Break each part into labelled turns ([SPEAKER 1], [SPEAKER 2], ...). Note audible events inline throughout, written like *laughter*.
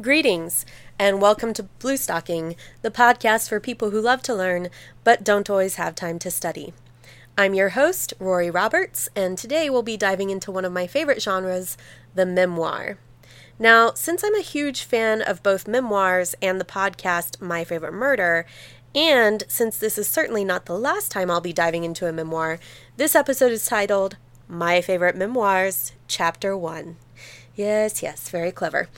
[SPEAKER 1] Greetings, and welcome to Blue Stocking, the podcast for people who love to learn but don't always have time to study. I'm your host, Rory Roberts, and today we'll be diving into one of my favorite genres, the memoir. Now, since I'm a huge fan of both memoirs and the podcast My Favorite Murder, and since this is certainly not the last time I'll be diving into a memoir, this episode is titled My Favorite Memoirs, Chapter 1. Yes, yes, very clever.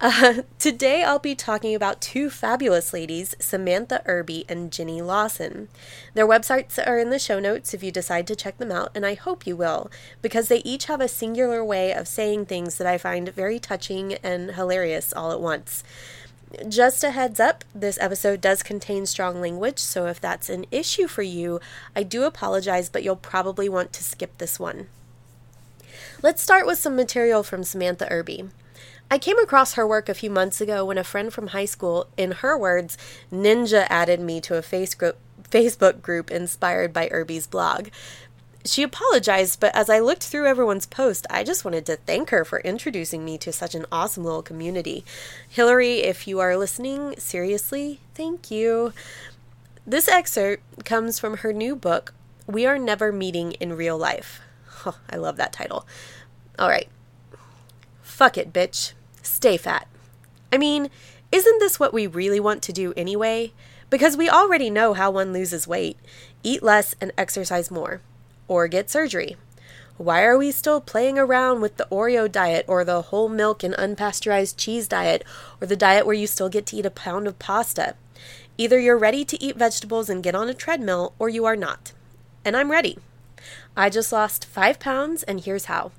[SPEAKER 1] Uh, *laughs* today I'll be talking about two fabulous ladies, Samantha Irby and Jenny Lawson. Their websites are in the show notes if you decide to check them out, and I hope you will, because they each have a singular way of saying things that I find very touching and hilarious all at once. Just a heads up, this episode does contain strong language, so if that's an issue for you, I do apologize, but you'll probably want to skip this one. Let's start with some material from Samantha Irby. I came across her work a few months ago when a friend from high school, in her words, ninja added me to a Facebook group inspired by Irby's blog. She apologized, but as I looked through everyone's post, I just wanted to thank her for introducing me to such an awesome little community. Hillary, if you are listening, seriously, thank you. This excerpt comes from her new book, We Are Never Meeting in Real Life. Oh, *laughs* I love that title. All right. Fuck it, bitch. Stay fat. I mean, isn't this what we really want to do anyway? Because we already know how one loses weight eat less and exercise more, or get surgery. Why are we still playing around with the Oreo diet or the whole milk and unpasteurized cheese diet or the diet where you still get to eat a pound of pasta? Either you're ready to eat vegetables and get on a treadmill or you are not. And I'm ready. I just lost five pounds, and here's how.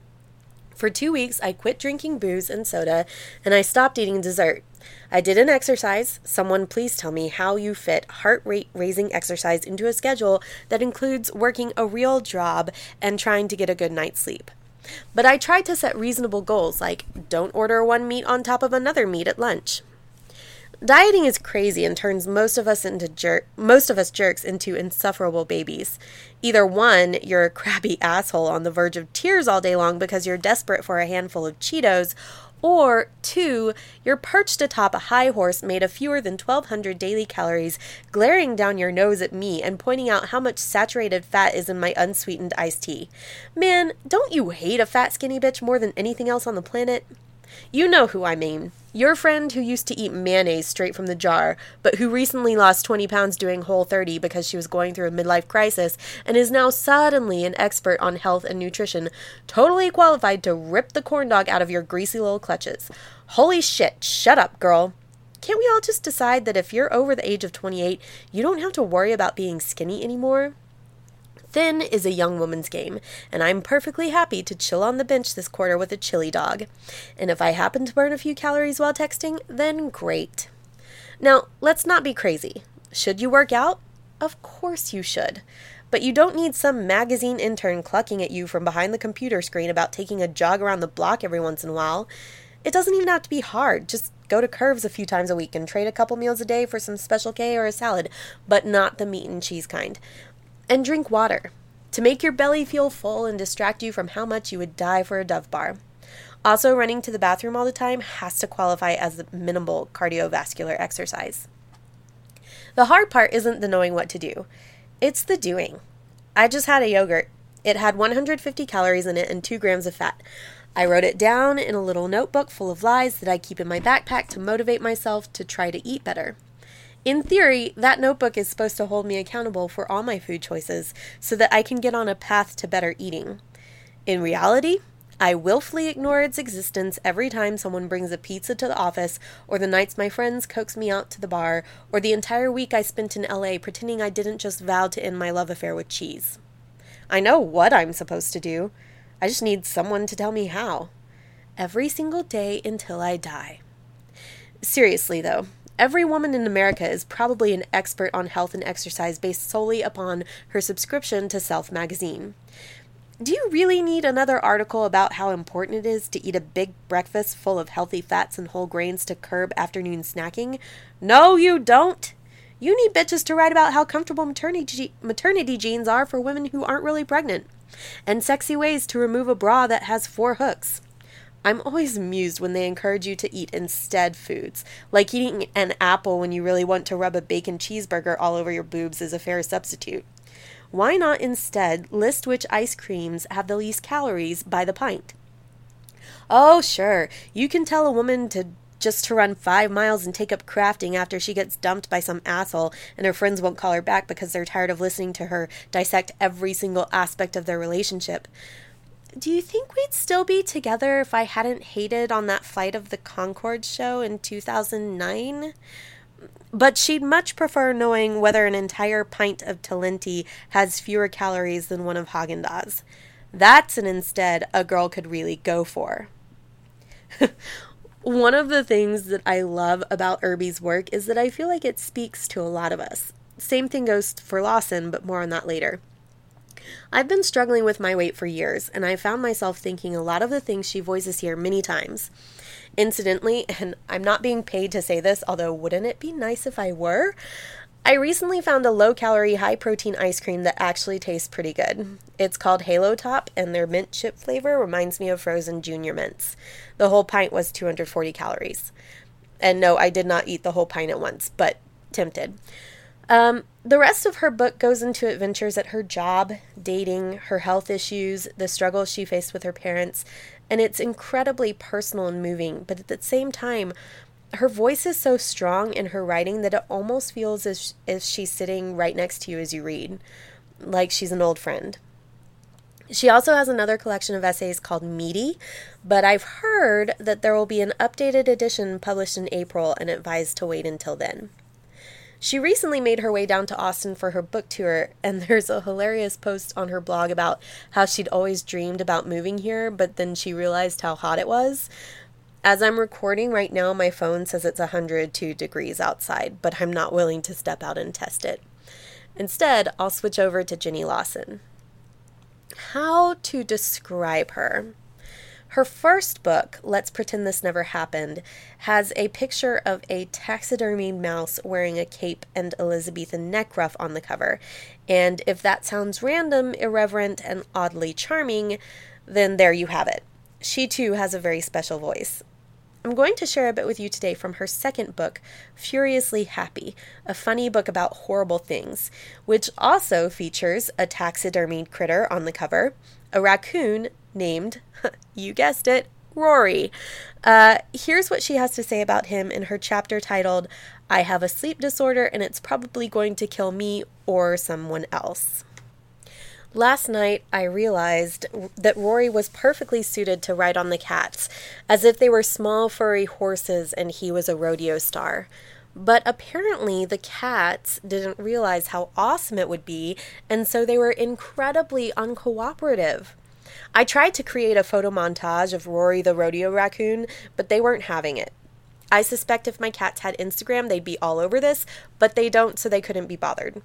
[SPEAKER 1] For two weeks, I quit drinking booze and soda, and I stopped eating dessert. I didn't exercise. Someone please tell me how you fit heart rate raising exercise into a schedule that includes working a real job and trying to get a good night's sleep. But I tried to set reasonable goals like don't order one meat on top of another meat at lunch. Dieting is crazy and turns most of us into jer- most of us jerks into insufferable babies. Either one, you're a crabby *laughs* asshole on the verge of tears all day long because you're desperate for a handful of Cheetos, or two, you're perched atop a high horse made of fewer than 1200 daily calories, glaring down your nose at me and pointing out how much saturated fat is in my unsweetened iced tea. Man, don't you hate a fat skinny bitch more than anything else on the planet? You know who I mean. Your friend who used to eat mayonnaise straight from the jar, but who recently lost 20 pounds doing Whole 30 because she was going through a midlife crisis and is now suddenly an expert on health and nutrition, totally qualified to rip the corn dog out of your greasy little clutches. Holy shit, shut up, girl. Can't we all just decide that if you're over the age of 28, you don't have to worry about being skinny anymore? Thin is a young woman's game, and I'm perfectly happy to chill on the bench this quarter with a chili dog. And if I happen to burn a few calories while texting, then great. Now, let's not be crazy. Should you work out? Of course you should. But you don't need some magazine intern clucking at you from behind the computer screen about taking a jog around the block every once in a while. It doesn't even have to be hard. Just go to Curves a few times a week and trade a couple meals a day for some Special K or a salad, but not the meat and cheese kind and drink water to make your belly feel full and distract you from how much you would die for a Dove bar. Also, running to the bathroom all the time has to qualify as minimal cardiovascular exercise. The hard part isn't the knowing what to do, it's the doing. I just had a yogurt. It had 150 calories in it and 2 grams of fat. I wrote it down in a little notebook full of lies that I keep in my backpack to motivate myself to try to eat better. In theory, that notebook is supposed to hold me accountable for all my food choices so that I can get on a path to better eating. In reality, I willfully ignore its existence every time someone brings a pizza to the office, or the nights my friends coax me out to the bar, or the entire week I spent in LA pretending I didn't just vow to end my love affair with cheese. I know what I'm supposed to do. I just need someone to tell me how. Every single day until I die. Seriously, though, Every woman in America is probably an expert on health and exercise based solely upon her subscription to Self magazine. Do you really need another article about how important it is to eat a big breakfast full of healthy fats and whole grains to curb afternoon snacking? No, you don't. You need bitches to write about how comfortable maternity, maternity jeans are for women who aren't really pregnant, and sexy ways to remove a bra that has four hooks. I'm always amused when they encourage you to eat instead foods, like eating an apple when you really want to rub a bacon cheeseburger all over your boobs is a fair substitute. Why not instead list which ice creams have the least calories by the pint? Oh, sure, you can tell a woman to just to run five miles and take up crafting after she gets dumped by some asshole and her friends won't call her back because they're tired of listening to her dissect every single aspect of their relationship. Do you think we'd still be together if I hadn't hated on that Flight of the Conchords show in 2009? But she'd much prefer knowing whether an entire pint of Talenti has fewer calories than one of Haagen Dazs. That's an instead a girl could really go for. *laughs* One of the things that I love about Irby's work is that I feel like it speaks to a lot of us. Same thing goes for Lawson, but more on that later. I've been struggling with my weight for years, and I found myself thinking a lot of the things she voices here many times. Incidentally, *laughs* and I'm not being paid to say this, although wouldn't it be nice if I were? I recently found a low calorie, high protein ice cream that actually tastes pretty good. It's called Halo Top, and their mint chip flavor reminds me of frozen junior mints. The whole pint was 240 calories. And no, I did not eat the whole pint at once, but tempted. Um, the rest of her book goes into adventures at her job, dating, her health issues, the struggles she faced with her parents, and it's incredibly personal and moving, but at the same time, her voice is so strong in her writing that it almost feels as if she's sitting right next to you as you read, like she's an old friend. She also has another collection of essays called Meaty, but I've heard that there will be an updated edition published in April and advised to wait until then. She recently made her way down to Austin for her book tour, and *laughs* there's a hilarious post on her blog about how she'd always dreamed about moving here, but then she realized how hot it was. As I'm recording right now, my phone says it's 102 degrees outside, but I'm not willing to step out and test it. Instead, I'll switch over to Jenny Lawson. How to describe her? Her first book, Let's Pretend This Never Happened, has a picture of a taxidermied mouse wearing a cape and Elizabethan neck ruff on the cover. And if that sounds random, irreverent, and oddly charming, then there you have it. She too has a very special voice. I'm going to share a bit with you today from her second book, Furiously Happy, a funny book about horrible things, which also features a taxidermied critter on the cover, a raccoon named, *laughs* you guessed it, Rory. Uh, here's what she has to say about him in her chapter titled, I have a sleep disorder and it's probably going to kill me or someone else. Last night, I realized that Rory was perfectly suited to ride on the cats, as if they were small furry horses and he was a rodeo star. But apparently, the cats didn't realize how awesome it would be, and so they were incredibly uncooperative. I tried to create a photo montage of Rory the rodeo raccoon, but they weren't having it. I suspect if my cats had Instagram, they'd be all over this, but they don't, so they couldn't be bothered.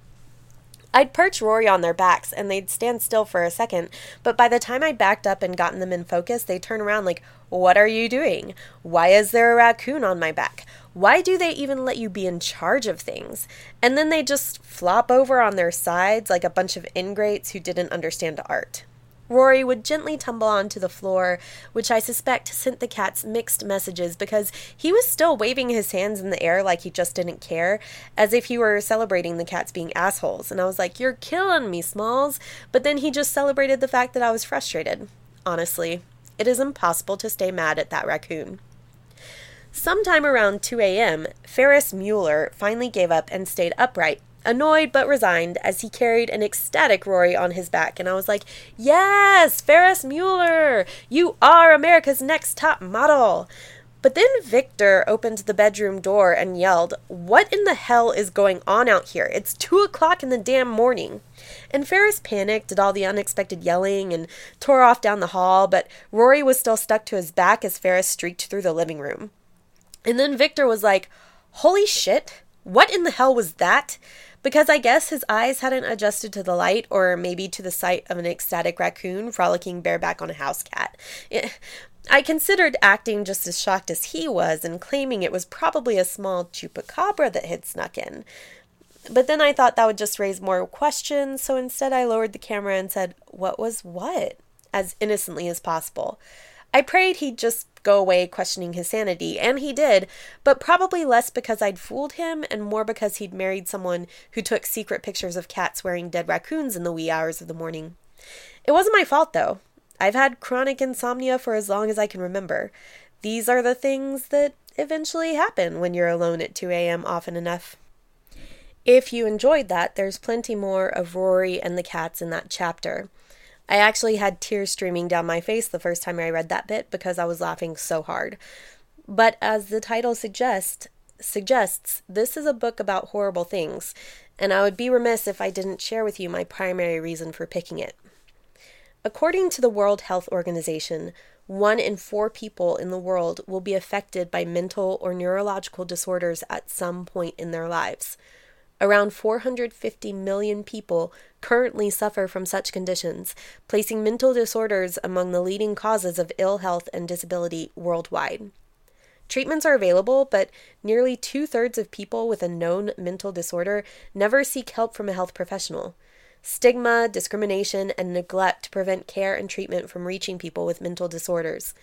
[SPEAKER 1] I'd perch Rory on their backs and they'd stand still for a second, but by the time I'd backed up and gotten them in focus, they'd turn around like, What are you doing? Why is there a raccoon on my back? Why do they even let you be in charge of things? And then they just flop over on their sides like a bunch of ingrates who didn't understand art. Rory would gently tumble onto the floor, which I suspect sent the cats mixed messages because he was still waving his hands in the air like he just didn't care, as if he were celebrating the cats being assholes. And I was like, You're killing me, Smalls. But then he just celebrated the fact that I was frustrated. Honestly, it is impossible to stay mad at that raccoon. Sometime around 2 a.m., Ferris Mewler finally gave up and stayed upright annoyed but resigned as he carried an ecstatic Rory on his back. And I was like, Yes, Ferris Mewler, you are America's next top model. But then Victor opened the bedroom door and yelled, What in the hell is going on out here? It's two o'clock in the damn morning. And Ferris panicked at all the unexpected yelling and tore off down the hall, but Rory was still stuck to his back as Ferris streaked through the living room. And then Victor was like, Holy shit, what in the hell was that? Because I guess his eyes hadn't adjusted to the light or maybe to the sight of an ecstatic raccoon frolicking bareback on a house cat. It, I considered acting just as shocked as he was and claiming it was probably a small chupacabra that had snuck in. But then I thought that would just raise more questions, so instead I lowered the camera and said, What was what? as innocently as possible. I prayed he'd just go away questioning his sanity, and he did, but probably less because I'd fooled him and more because he'd married someone who took secret pictures of cats wearing dead raccoons in the wee hours of the morning. It wasn't my fault, though. I've had chronic insomnia for as long as I can remember. These are the things that eventually happen when you're alone at 2 a.m. often enough. If you enjoyed that, there's plenty more of Rory and the cats in that chapter. I actually had tears streaming down my face the first time I read that bit because I was laughing so hard. But as the title suggests, suggests, this is a book about horrible things, and I would be remiss if I didn't share with you my primary reason for picking it. According to the World Health Organization, one in four people in the world will be affected by mental or neurological disorders at some point in their lives. Around 450 million people currently suffer from such conditions, placing mental disorders among the leading causes of ill health and disability worldwide. Treatments are available, but nearly two thirds of people with a known mental disorder never seek help from a health professional. Stigma, discrimination, and neglect prevent care and treatment from reaching people with mental disorders.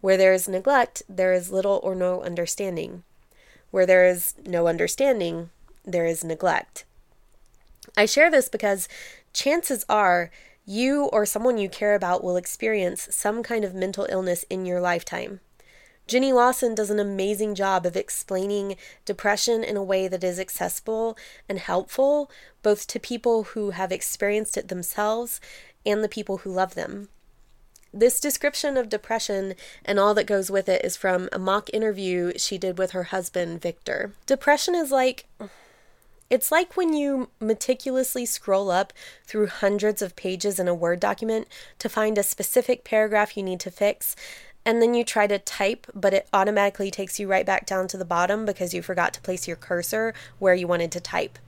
[SPEAKER 1] Where there is neglect, there is little or no understanding. Where there is no understanding, there is neglect. I share this because chances are you or someone you care about will experience some kind of mental illness in your lifetime. Jenny Lawson does an amazing job of explaining depression in a way that is accessible and helpful, both to people who have experienced it themselves and the people who love them. This description of depression and all that goes with it is from a mock interview she did with her husband, Victor. Depression is like it's like when you meticulously scroll up through hundreds of pages in a Word document to find a specific paragraph you need to fix, and then you try to type, but it automatically takes you right back down to the bottom because you forgot to place your cursor where you wanted to type.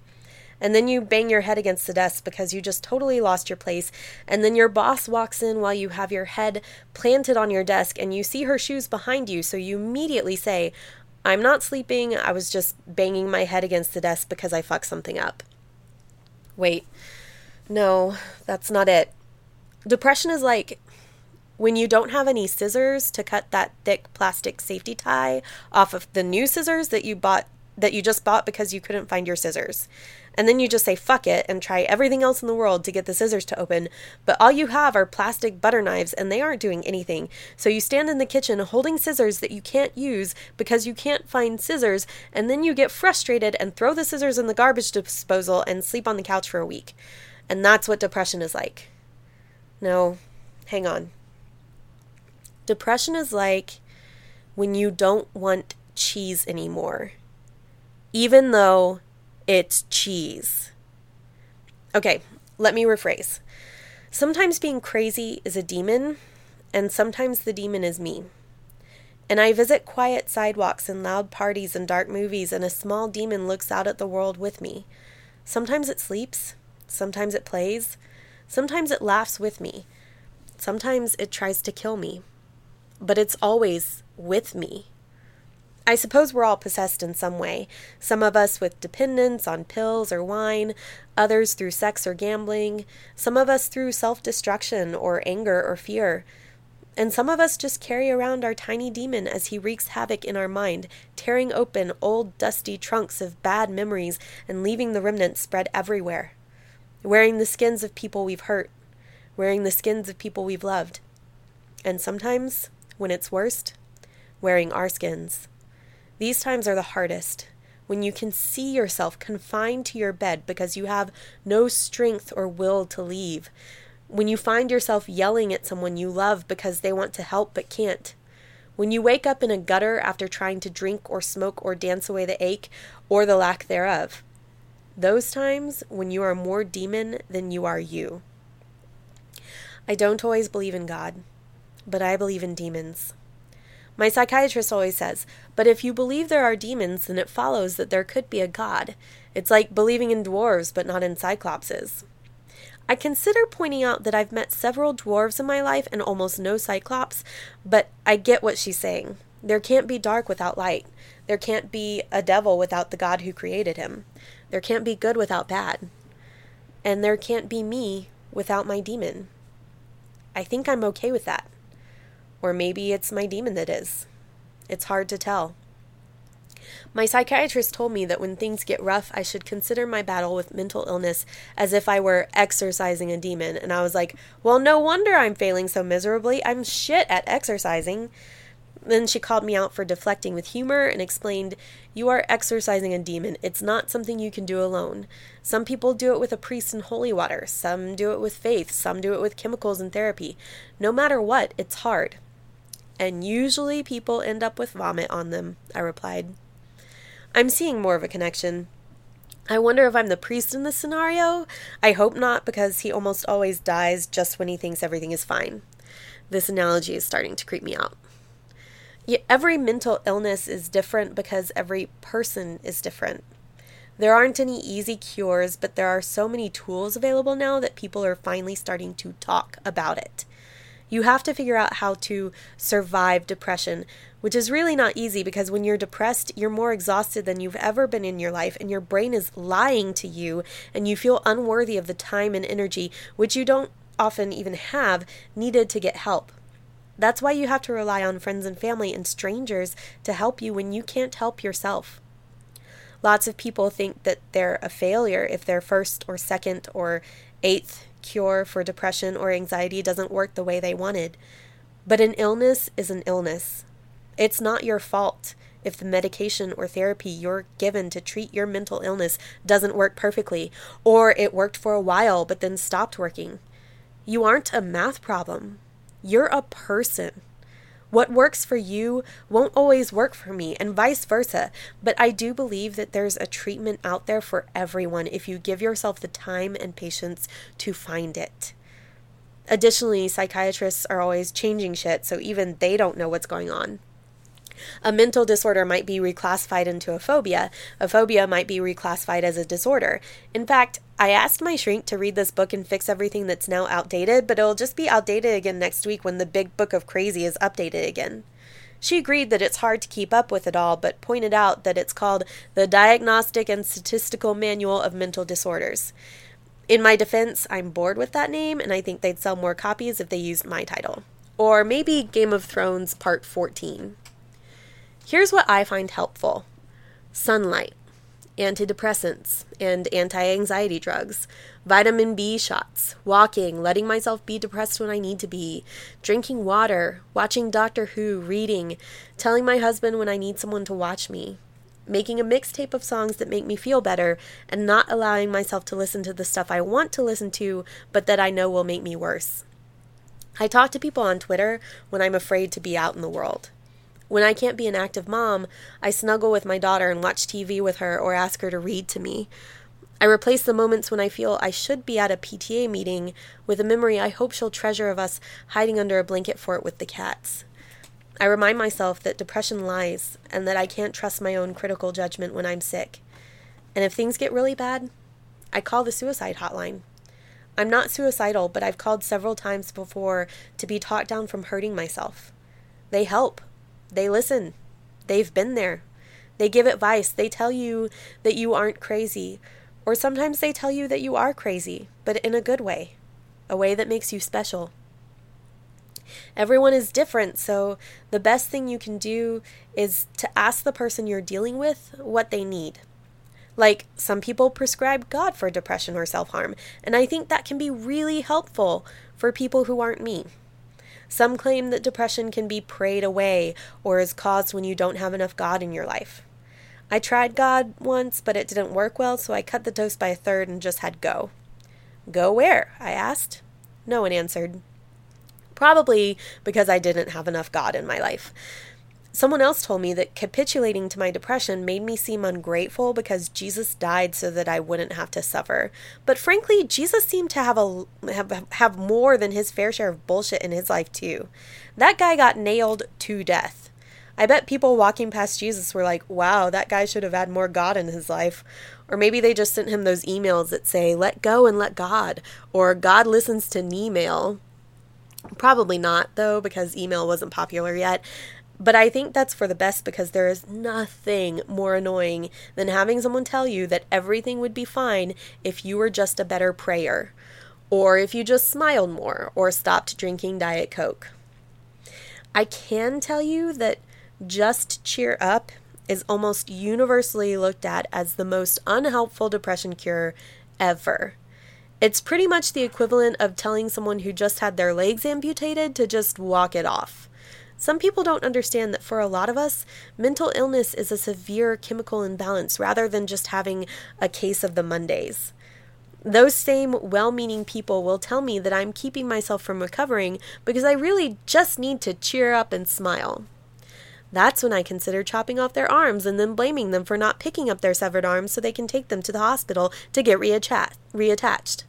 [SPEAKER 1] And then you bang your head against the desk because you just totally lost your place. And then your boss walks in while you have your head planted on your desk and you see her shoes behind you. So you immediately say, I'm not sleeping. I was just banging my head against the desk because I fucked something up. Wait, no, that's not it. Depression is like when you don't have any scissors to cut that thick plastic safety tie off of the new scissors that you bought that you just bought because you couldn't find your scissors. And then you just say fuck it and try everything else in the world to get the scissors to open, but all you have are plastic butter knives and they aren't doing anything. So you stand in the kitchen holding scissors that you can't use because you can't find scissors, and then you get frustrated and throw the scissors in the garbage disposal and sleep on the couch for a week. And that's what depression is like. No, hang on. Depression is like when you don't want cheese anymore even though it's cheese. Okay, let me rephrase. Sometimes being crazy is a demon, and sometimes the demon is me. And I visit quiet sidewalks and loud parties and dark movies, and a small demon looks out at the world with me. Sometimes it sleeps, sometimes it plays, sometimes it laughs with me, sometimes it tries to kill me. But it's always with me. I suppose we're all possessed in some way, some of us with dependence on pills or wine, others through sex or gambling, some of us through self destruction or anger or fear. And some of us just carry around our tiny demon as he wreaks havoc in our mind, tearing open old dusty trunks of bad memories and leaving the remnants spread everywhere. Wearing the skins of people we've hurt, wearing the skins of people we've loved. And sometimes, when it's worst, wearing our skins. These times are the hardest, when you can see yourself confined to your bed because you have no strength or will to leave, when you find yourself yelling at someone you love because they want to help but can't, when you wake up in a gutter after trying to drink or smoke or dance away the ache or the lack thereof. Those times when you are more demon than you are you. I don't always believe in God, but I believe in demons. My psychiatrist always says, but if you believe there are demons, then it follows that there could be a god. It's like believing in dwarves, but not in cyclopses. I consider pointing out that I've met several dwarves in my life and almost no cyclops, but I get what she's saying. There can't be dark without light. There can't be a devil without the God who created him. There can't be good without bad. And there can't be me without my demon. I think I'm okay with that. Or maybe it's my demon that is. It's hard to tell. My psychiatrist told me that when things get rough, I should consider my battle with mental illness as if I were exercising a demon. And I was like, well, no wonder I'm failing so miserably. I'm shit at exercising. Then she called me out for deflecting with humor and explained, You are exercising a demon. It's not something you can do alone. Some people do it with a priest in holy water, some do it with faith, some do it with chemicals and therapy. No matter what, it's hard. And usually people end up with vomit on them, I replied. I'm seeing more of a connection. I wonder if I'm the priest in this scenario. I hope not, because he almost always dies just when he thinks everything is fine. This analogy is starting to creep me out. Yet every mental illness is different because every person is different. There aren't any easy cures, but there are so many tools available now that people are finally starting to talk about it. You have to figure out how to survive depression, which is really not easy because when you're depressed, you're more exhausted than you've ever been in your life, and your brain is lying to you, and you feel unworthy of the time and energy, which you don't often even have, needed to get help. That's why you have to rely on friends and family and strangers to help you when you can't help yourself. Lots of people think that they're a failure if they're first or second or eighth cure for depression or anxiety doesn't work the way they wanted. But an illness is an illness. It's not your fault if the medication or therapy you're given to treat your mental illness doesn't work perfectly, or it worked for a while but then stopped working. You aren't a math problem. You're a person. What works for you won't always work for me, and vice versa. But I do believe that there's a treatment out there for everyone if you give yourself the time and patience to find it. Additionally, psychiatrists are always changing shit, so even they don't know what's going on. A mental disorder might be reclassified into a phobia. A phobia might be reclassified as a disorder. In fact, I asked my shrink to read this book and fix everything that's now outdated, but it'll just be outdated again next week when the big book of crazy is updated again. She agreed that it's hard to keep up with it all, but pointed out that it's called the Diagnostic and Statistical Manual of Mental Disorders. In my defense, I'm bored with that name, and I think they'd sell more copies if they used my title. Or maybe Game of Thrones Part 14. Here's what I find helpful sunlight, antidepressants, and anti anxiety drugs, vitamin B shots, walking, letting myself be depressed when I need to be, drinking water, watching Doctor Who, reading, telling my husband when I need someone to watch me, making a mixtape of songs that make me feel better, and not allowing myself to listen to the stuff I want to listen to, but that I know will make me worse. I talk to people on Twitter when I'm afraid to be out in the world. When I can't be an active mom, I snuggle with my daughter and watch TV with her or ask her to read to me. I replace the moments when I feel I should be at a PTA meeting with a memory I hope she'll treasure of us hiding under a blanket fort with the cats. I remind myself that depression lies and that I can't trust my own critical judgment when I'm sick. And if things get really bad, I call the suicide hotline. I'm not suicidal, but I've called several times before to be talked down from hurting myself. They help. They listen. They've been there. They give advice. They tell you that you aren't crazy. Or sometimes they tell you that you are crazy, but in a good way, a way that makes you special. Everyone is different, so the best thing you can do is to ask the person you're dealing with what they need. Like, some people prescribe God for depression or self harm, and I think that can be really helpful for people who aren't me. Some claim that depression can be prayed away or is caused when you don't have enough God in your life. I tried God once, but it didn't work well, so I cut the dose by a third and just had go. Go where? I asked. No one answered. Probably because I didn't have enough God in my life. Someone else told me that capitulating to my depression made me seem ungrateful because Jesus died so that I wouldn't have to suffer. But frankly, Jesus seemed to have a have have more than his fair share of bullshit in his life too. That guy got nailed to death. I bet people walking past Jesus were like, "Wow, that guy should have had more God in his life." Or maybe they just sent him those emails that say, "Let go and let God," or "God listens to email." Probably not, though, because email wasn't popular yet. But I think that's for the best because there is nothing more annoying than having someone tell you that everything would be fine if you were just a better prayer, or if you just smiled more, or stopped drinking Diet Coke. I can tell you that just cheer up is almost universally looked at as the most unhelpful depression cure ever. It's pretty much the equivalent of telling someone who just had their legs amputated to just walk it off. Some people don't understand that for a lot of us, mental illness is a severe chemical imbalance rather than just having a case of the Mondays. Those same well meaning people will tell me that I'm keeping myself from recovering because I really just need to cheer up and smile. That's when I consider chopping off their arms and then blaming them for not picking up their severed arms so they can take them to the hospital to get reattached.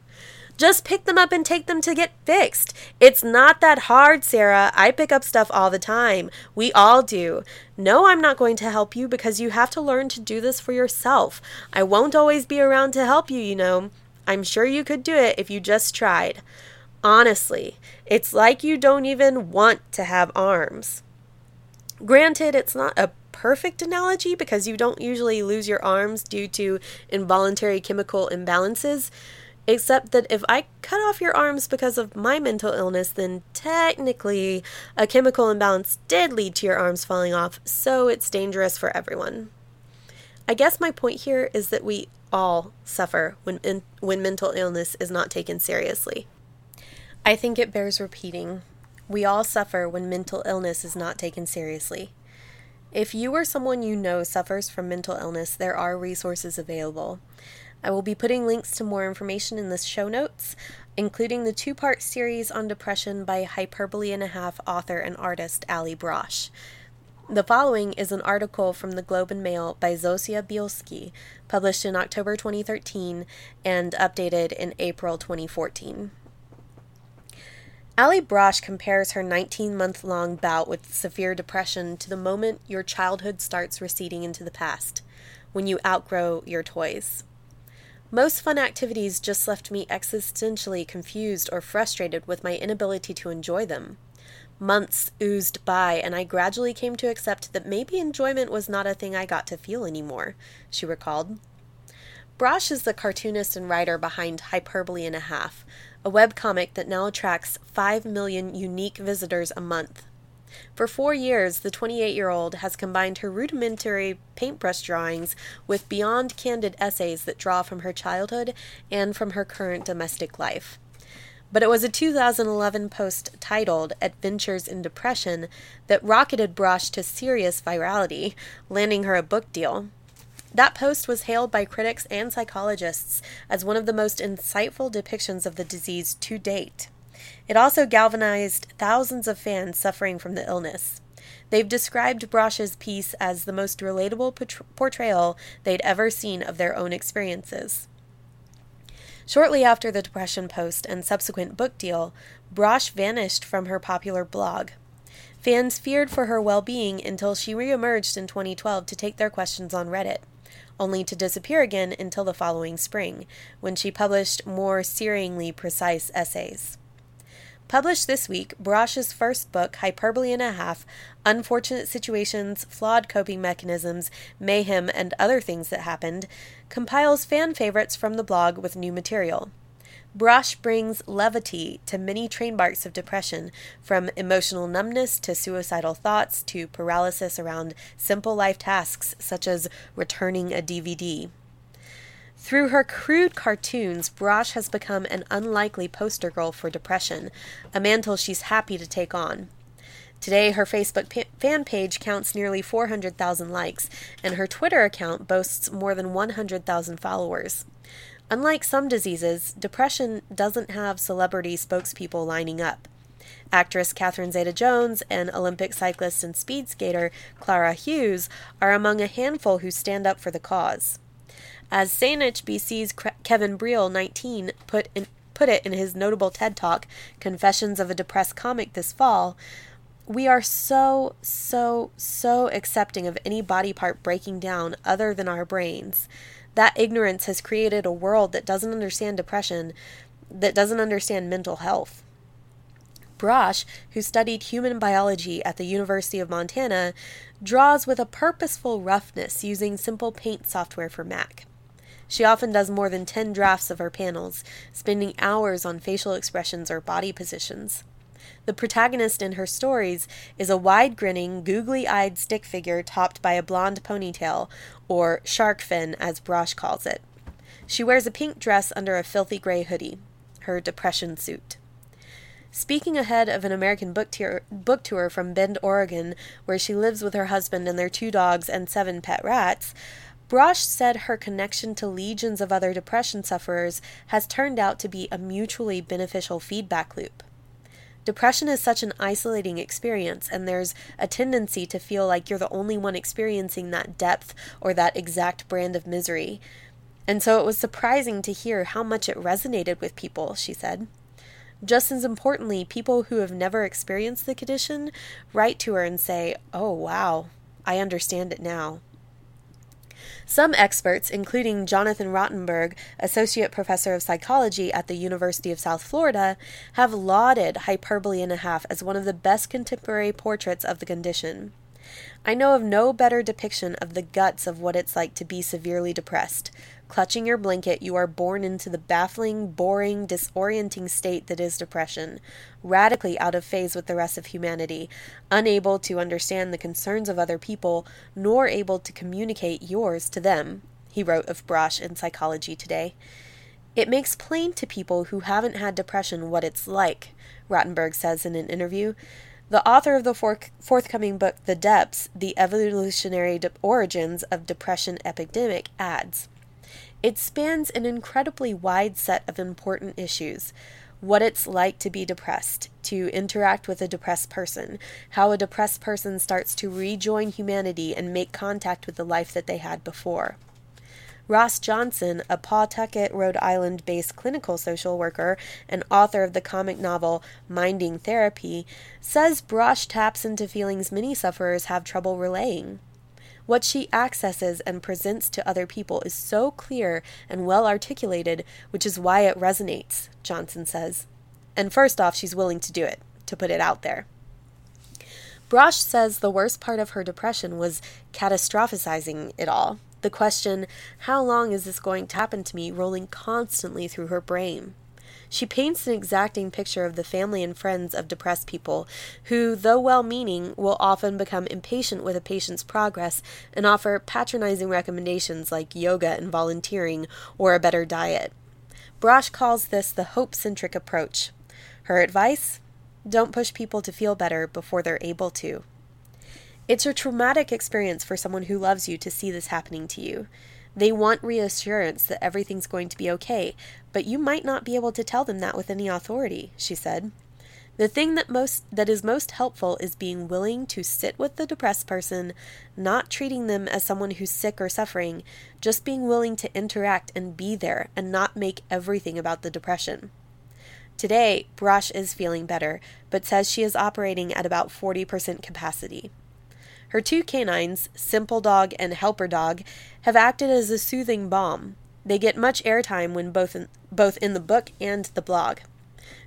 [SPEAKER 1] Just pick them up and take them to get fixed. It's not that hard, Sarah. I pick up stuff all the time. We all do. No, I'm not going to help you because you have to learn to do this for yourself. I won't always be around to help you, you know. I'm sure you could do it if you just tried. Honestly, it's like you don't even want to have arms. Granted, it's not a perfect analogy because you don't usually lose your arms due to involuntary chemical imbalances, except that if I cut off your arms because of my mental illness, then technically a chemical imbalance did lead to your arms falling off, so it's dangerous for everyone. I guess my point here is that we all suffer when, in, when mental illness is not taken seriously. I think it bears repeating we all suffer when mental illness is not taken seriously. If you or someone you know suffers from mental illness, there are resources available. I will be putting links to more information in the show notes, including the two part series on depression by Hyperbole and a Half author and artist Allie Brosh. The following is an article from the Globe and Mail by Zosia Bielski, published in October 2013 and updated in April 2014. Allie Brosh compares her 19 month long bout with severe depression to the moment your childhood starts receding into the past, when you outgrow your toys. Most fun activities just left me existentially confused or frustrated with my inability to enjoy them. Months oozed by, and I gradually came to accept that maybe enjoyment was not a thing I got to feel anymore, she recalled. Brosh is the cartoonist and writer behind Hyperbole and a Half, a webcomic that now attracts 5 million unique visitors a month. For four years, the 28 year old has combined her rudimentary paintbrush drawings with beyond candid essays that draw from her childhood and from her current domestic life. But it was a 2011 post titled Adventures in Depression that rocketed Brosh to serious virality, landing her a book deal. That post was hailed by critics and psychologists as one of the most insightful depictions of the disease to date. It also galvanized thousands of fans suffering from the illness. They've described Brosh's piece as the most relatable portrayal they'd ever seen of their own experiences. Shortly after the Depression post and subsequent book deal, Brosh vanished from her popular blog. Fans feared for her well being until she reemerged in 2012 to take their questions on Reddit only to disappear again until the following spring, when she published more searingly precise essays. Published this week, Brosh's first book, Hyperbole and a Half Unfortunate Situations, Flawed Coping Mechanisms, Mayhem, and Other Things That Happened, compiles fan favorites from the blog with new material. Brosh brings levity to many train marks of depression, from emotional numbness to suicidal thoughts to paralysis around simple life tasks such as returning a DVD. Through her crude cartoons, Brosh has become an unlikely poster girl for depression, a mantle she's happy to take on. Today, her Facebook fan page counts nearly 400,000 likes, and her Twitter account boasts more than 100,000 followers. Unlike some diseases, depression doesn't have celebrity spokespeople lining up. Actress Catherine Zeta Jones and Olympic cyclist and speed skater Clara Hughes are among a handful who stand up for the cause. As Saanich BC's Kevin Breel, 19, put, in, put it in his notable TED Talk, Confessions of a Depressed Comic, this fall, we are so, so, so accepting of any body part breaking down other than our brains. That ignorance has created a world that doesn't understand depression, that doesn't understand mental health. Brosh, who studied human biology at the University of Montana, draws with a purposeful roughness using simple paint software for Mac. She often does more than 10 drafts of her panels, spending hours on facial expressions or body positions. The protagonist in her stories is a wide grinning, googly eyed stick figure topped by a blonde ponytail, or shark fin as Brosh calls it. She wears a pink dress under a filthy gray hoodie, her depression suit. Speaking ahead of an American book tour, book tour from Bend, Oregon, where she lives with her husband and their two dogs and seven pet rats, Brosh said her connection to legions of other depression sufferers has turned out to be a mutually beneficial feedback loop. Depression is such an isolating experience, and there's a tendency to feel like you're the only one experiencing that depth or that exact brand of misery. And so it was surprising to hear how much it resonated with people, she said. Just as importantly, people who have never experienced the condition write to her and say, Oh, wow, I understand it now. Some experts, including Jonathan Rottenberg, Associate Professor of Psychology at the University of South Florida, have lauded Hyperbole and a Half as one of the best contemporary portraits of the condition. I know of no better depiction of the guts of what it's like to be severely depressed. Clutching your blanket, you are born into the baffling, boring, disorienting state that is depression, radically out of phase with the rest of humanity, unable to understand the concerns of other people, nor able to communicate yours to them, he wrote of Brosh in Psychology Today. It makes plain to people who haven't had depression what it's like, Rottenberg says in an interview. The author of the forthcoming book, The Depths The Evolutionary Origins of Depression Epidemic, adds It spans an incredibly wide set of important issues what it's like to be depressed, to interact with a depressed person, how a depressed person starts to rejoin humanity and make contact with the life that they had before. Ross Johnson, a Pawtucket, Rhode Island based clinical social worker and author of the comic novel Minding Therapy, says Brosh taps into feelings many sufferers have trouble relaying. What she accesses and presents to other people is so clear and well articulated, which is why it resonates, Johnson says. And first off, she's willing to do it, to put it out there. Brosh says the worst part of her depression was catastrophizing it all the question, how long is this going to happen to me, rolling constantly through her brain. She paints an exacting picture of the family and friends of depressed people who, though well meaning, will often become impatient with a patient's progress and offer patronizing recommendations like yoga and volunteering or a better diet. Brosh calls this the hope centric approach. Her advice? Don't push people to feel better before they're able to. It's a traumatic experience for someone who loves you to see this happening to you. They want reassurance that everything's going to be okay, but you might not be able to tell them that with any authority, she said. The thing that most that is most helpful is being willing to sit with the depressed person, not treating them as someone who's sick or suffering, just being willing to interact and be there and not make everything about the depression. Today, Brosh is feeling better, but says she is operating at about 40% capacity. Her two canines, Simple Dog and Helper Dog, have acted as a soothing balm. They get much airtime when both in, both in the book and the blog.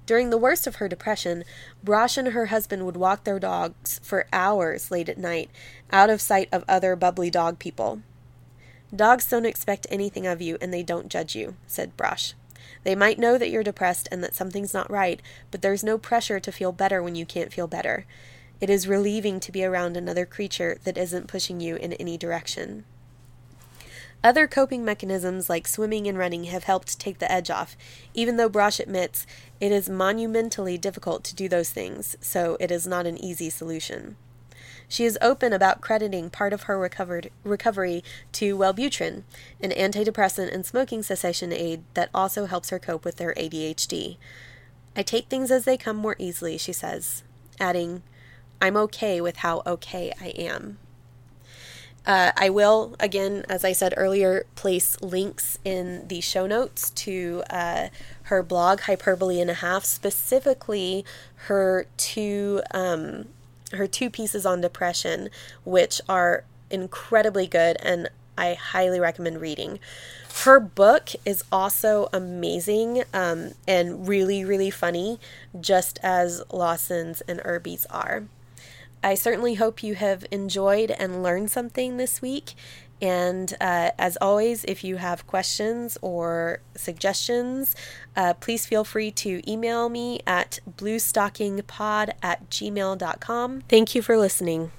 [SPEAKER 1] During the worst of her depression, Brosh and her husband would walk their dogs for hours late at night, out of sight of other bubbly dog people. Dogs don't expect anything of you and they don't judge you, said Brosh. They might know that you're depressed and that something's not right, but there's no pressure to feel better when you can't feel better. It is relieving to be around another creature that isn't pushing you in any direction. Other coping mechanisms like swimming and running have helped take the edge off, even though Brosh admits it is monumentally difficult to do those things, so it is not an easy solution. She is open about crediting part of her recovered, recovery to Wellbutrin, an antidepressant and smoking cessation aid that also helps her cope with her ADHD. I take things as they come more easily, she says, adding, I'm okay with how okay I am. Uh, I will, again, as I said earlier, place links in the show notes to uh, her blog, Hyperbole and a Half, specifically her two um, her two pieces on depression, which are incredibly good and I highly recommend reading. Her book is also amazing um, and really, really funny, just as Lawson's and Irby's are. I certainly hope you have enjoyed and learned something this week. And uh, as always, if you have questions or suggestions, uh, please feel free to email me at bluestockingpod at gmail.com. Thank you for listening.